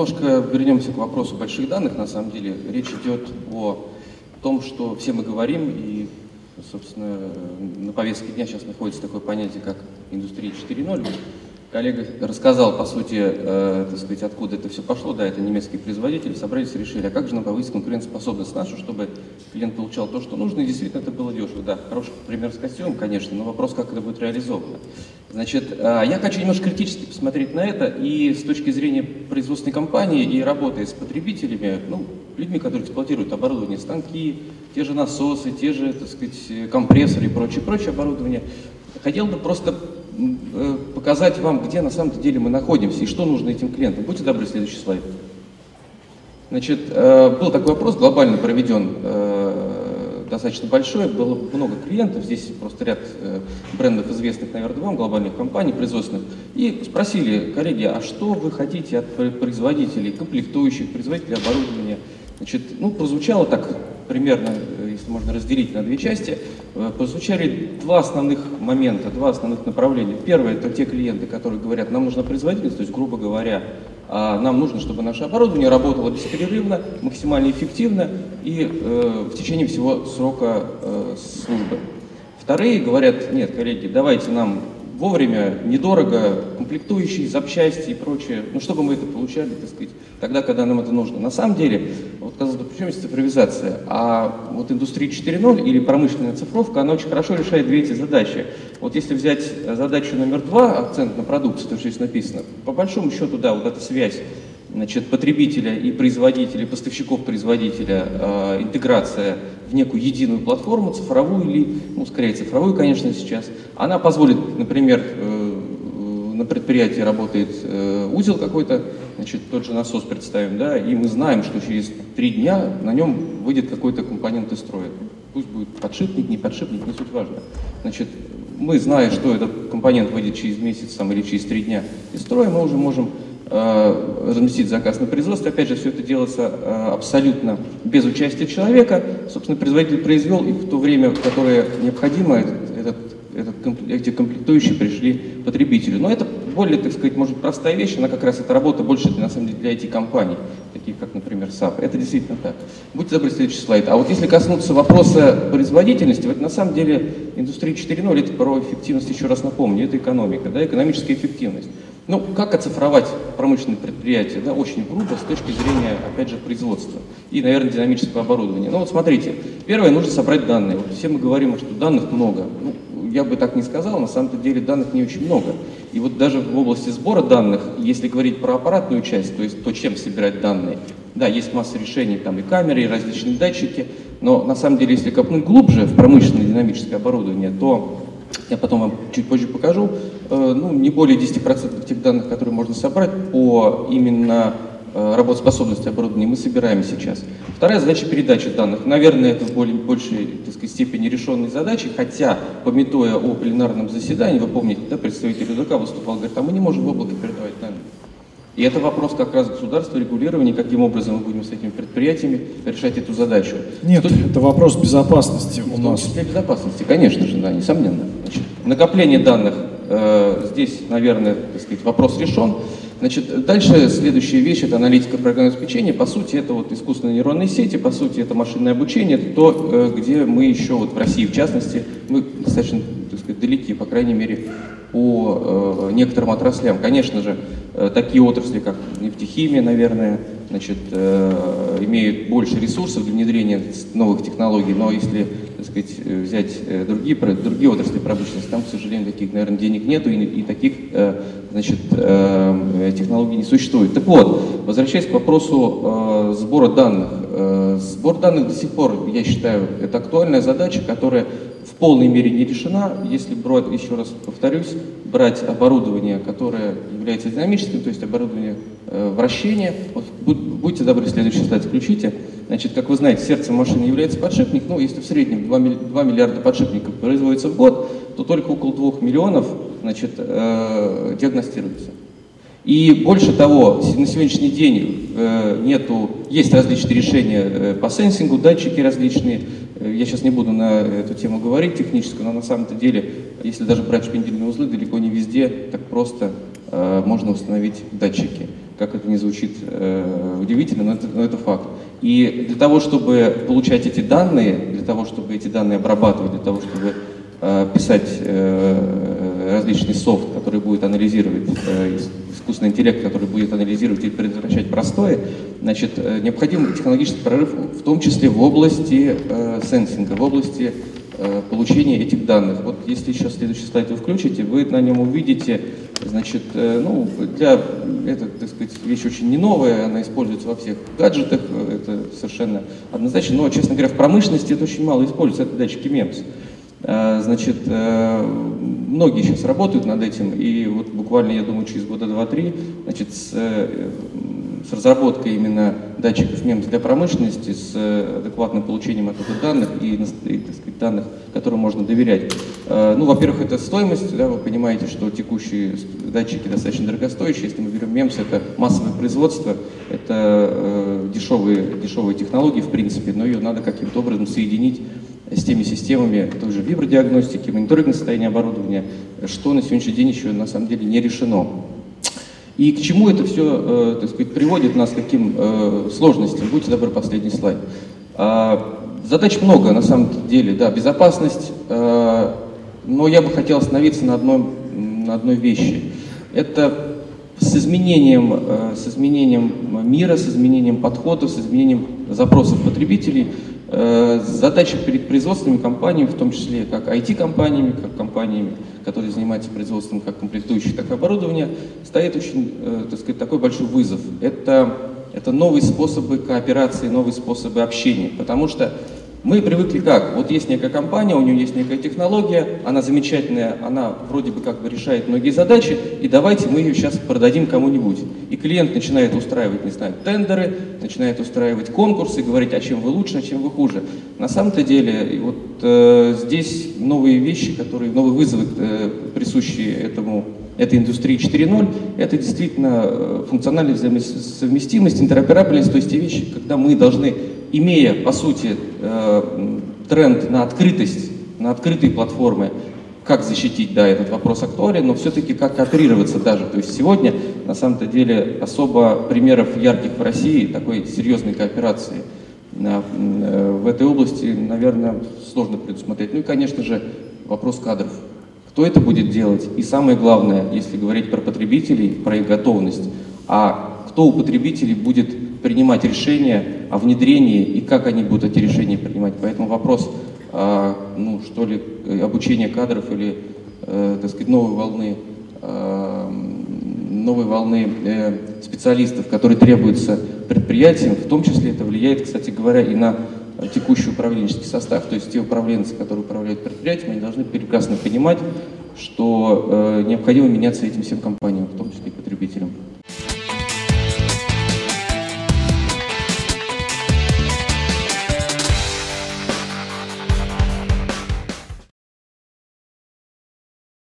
немножко вернемся к вопросу больших данных. На самом деле речь идет о том, что все мы говорим, и, собственно, на повестке дня сейчас находится такое понятие, как индустрия 4.0. Коллега рассказал, по сути, э, так сказать, откуда это все пошло. Да, это немецкие производители собрались и решили, а как же нам повысить конкурентоспособность нашу, чтобы клиент получал то, что нужно, и действительно это было дешево. Да, хороший пример с костюмом, конечно, но вопрос, как это будет реализовано. Значит, э, я хочу немножко критически посмотреть на это, и с точки зрения производственной компании и работы с потребителями, ну, людьми, которые эксплуатируют оборудование, станки, те же насосы, те же, так сказать, компрессоры и прочее, прочее оборудование, хотел бы просто показать вам, где на самом деле мы находимся и что нужно этим клиентам. Будьте добры, следующий слайд. Значит, э, был такой опрос, глобально проведен, э, достаточно большой, было много клиентов, здесь просто ряд брендов известных, наверное, вам, глобальных компаний, производственных, и спросили, коллеги, а что вы хотите от производителей, комплектующих, производителей оборудования? Значит, ну, прозвучало так примерно, если можно разделить на две части, Э, прозвучали два основных момента, два основных направления. Первое – это те клиенты, которые говорят, нам нужна производительность, то есть, грубо говоря, а, нам нужно, чтобы наше оборудование работало беспрерывно, максимально эффективно и э, в течение всего срока э, службы. Вторые говорят, нет, коллеги, давайте нам вовремя, недорого, комплектующие, запчасти и прочее, ну, чтобы мы это получали, так сказать, тогда, когда нам это нужно. На самом деле, вот казалось бы, причем есть цифровизация, а вот индустрия 4.0 или промышленная цифровка, она очень хорошо решает две эти задачи. Вот если взять задачу номер два, акцент на продукцию, то, что здесь написано, по большому счету, да, вот эта связь значит, потребителя и производителя, поставщиков производителя, э, интеграция в некую единую платформу, цифровую или, ну, скорее цифровую, конечно, сейчас, она позволит, например, э, на предприятии работает э, узел какой-то, значит, тот же насос представим, да, и мы знаем, что через три дня на нем выйдет какой-то компонент из строя. Пусть будет подшипник, не подшипник, не суть важно. Значит, мы, зная, что этот компонент выйдет через месяц там, или через три дня из строя, мы уже можем э, разместить заказ на производство. Опять же, все это делается э, абсолютно без участия человека. Собственно, производитель произвел, и в то время, которое необходимо, этот, этот, эти комплектующие пришли потребителю. Но это более, так сказать, может простая вещь, она как раз эта работа больше, на самом деле, для IT-компаний, таких как, например, SAP. Это действительно так. Будьте добры, следующий слайд. А вот если коснуться вопроса производительности, вот на самом деле индустрия 4.0 это про эффективность, еще раз напомню, это экономика, да, экономическая эффективность. Ну, как оцифровать промышленные предприятия? Да, очень грубо с точки зрения, опять же, производства и, наверное, динамического оборудования. Ну вот смотрите, первое, нужно собрать данные. Вот все мы говорим, что данных много. Ну, я бы так не сказал, на самом-то деле данных не очень много. И вот даже в области сбора данных, если говорить про аппаратную часть, то есть то, чем собирать данные, да, есть масса решений, там и камеры, и различные датчики, но на самом деле, если копнуть глубже в промышленное динамическое оборудование, то я потом вам чуть позже покажу, э, ну, не более 10% тех данных, которые можно собрать по именно э, работоспособности оборудования мы собираем сейчас. Вторая задача передачи данных. Наверное, это в более, большей так сказать, степени решенной задачи, хотя, пометуя о пленарном заседании, вы помните, да, представитель РДК выступал, говорит, а мы не можем в облако передавать данные. И это вопрос как раз государства, регулирования, каким образом мы будем с этими предприятиями решать эту задачу. Нет, Тут... это вопрос безопасности у нас. В числе безопасности, конечно же, да, несомненно. Значит, накопление данных, э, здесь, наверное, так сказать, вопрос решен. Значит, дальше следующая вещь – это аналитика программного обеспечения. По сути, это вот искусственные нейронные сети, по сути, это машинное обучение, это то, э, где мы еще, вот в России в частности, мы достаточно, так сказать, далеки, по крайней мере, по э, некоторым отраслям. Конечно же, э, такие отрасли, как нефтехимия, наверное, значит, э, имеют больше ресурсов для внедрения новых технологий, но если так сказать, взять другие, другие отрасли промышленности, там, к сожалению, таких, наверное, денег нету и, и таких значит, технологий не существует. Так вот, возвращаясь к вопросу сбора данных. Сбор данных до сих пор, я считаю, это актуальная задача, которая в полной мере не решена, если брать, еще раз повторюсь, брать оборудование, которое является динамическим, то есть оборудование э, вращения. Вот, будьте добры, следующий слайд включите. Значит, как вы знаете, сердцем машины является подшипник. Ну, если в среднем 2, 2 миллиарда подшипников производится в год, то только около 2 миллионов значит, э, диагностируется. И больше того, на сегодняшний день э, нету, есть различные решения э, по сенсингу, датчики различные. Э, я сейчас не буду на эту тему говорить техническую, но на самом-то деле, если даже брать шпиндельные узлы, далеко не везде так просто можно установить датчики. как это не звучит удивительно, но это, но это факт. И для того, чтобы получать эти данные, для того, чтобы эти данные обрабатывать, для того, чтобы писать различный софт, который будет анализировать, э, искусственный интеллект, который будет анализировать и предотвращать простое, значит, э, необходим технологический прорыв, в том числе в области э, сенсинга, в области получения этих данных. Вот если сейчас следующий слайд вы включите, вы на нем увидите, значит, ну, для, это, так сказать, вещь очень не новая, она используется во всех гаджетах, это совершенно однозначно, но, честно говоря, в промышленности это очень мало используется, это датчики MEMS. Значит, многие сейчас работают над этим, и вот буквально, я думаю, через года два-три, значит, с, э, с разработкой именно датчиков MEMS для промышленности, с адекватным получением оттуда данных и, и так сказать, данных, которым можно доверять. Ну, во-первых, это стоимость, да, вы понимаете, что текущие датчики достаточно дорогостоящие. Если мы берем MEMS, это массовое производство, это дешевые, дешевые технологии, в принципе, но ее надо каким-то образом соединить с теми системами той же вибродиагностики, мониторинга состояния оборудования, что на сегодняшний день еще на самом деле не решено. И к чему это все, э, так сказать, приводит нас, к каким э, сложностям? Будьте добры, последний слайд. Э, задач много, на самом деле, да, безопасность, э, но я бы хотел остановиться на, одном, на одной вещи. Это с изменением, с изменением мира, с изменением подходов, с изменением запросов потребителей задача перед производственными компаниями, в том числе как IT-компаниями, как компаниями, которые занимаются производством как комплектующих, так и оборудования, стоит очень, э, так сказать, такой большой вызов. Это, это новые способы кооперации, новые способы общения, потому что мы привыкли как? Вот есть некая компания, у нее есть некая технология, она замечательная, она вроде бы как бы решает многие задачи, и давайте мы ее сейчас продадим кому-нибудь. И клиент начинает устраивать, не знаю, тендеры, начинает устраивать конкурсы, говорить, а чем вы лучше, а чем вы хуже. На самом-то деле, вот э, здесь новые вещи, которые, новые вызовы, э, присущие этому этой индустрии 4.0, это действительно э, функциональная взаимосовместимость, интероперабельность, то есть те вещи, когда мы должны имея, по сути, э, тренд на открытость, на открытые платформы, как защитить, да, этот вопрос актуален, но все-таки как оперироваться даже. То есть сегодня, на самом-то деле, особо примеров ярких в России такой серьезной кооперации э, в этой области, наверное, сложно предусмотреть. Ну и, конечно же, вопрос кадров. Кто это будет делать? И самое главное, если говорить про потребителей, про их готовность, а кто у потребителей будет принимать решения о внедрении и как они будут эти решения принимать. Поэтому вопрос, э, ну, что ли, обучения кадров или, э, так сказать, новой волны, э, новой волны э, специалистов, которые требуются предприятиям, в том числе это влияет, кстати говоря, и на текущий управленческий состав. То есть те управленцы, которые управляют предприятием, они должны прекрасно понимать, что э, необходимо меняться этим всем компаниям, в том числе и потребителям.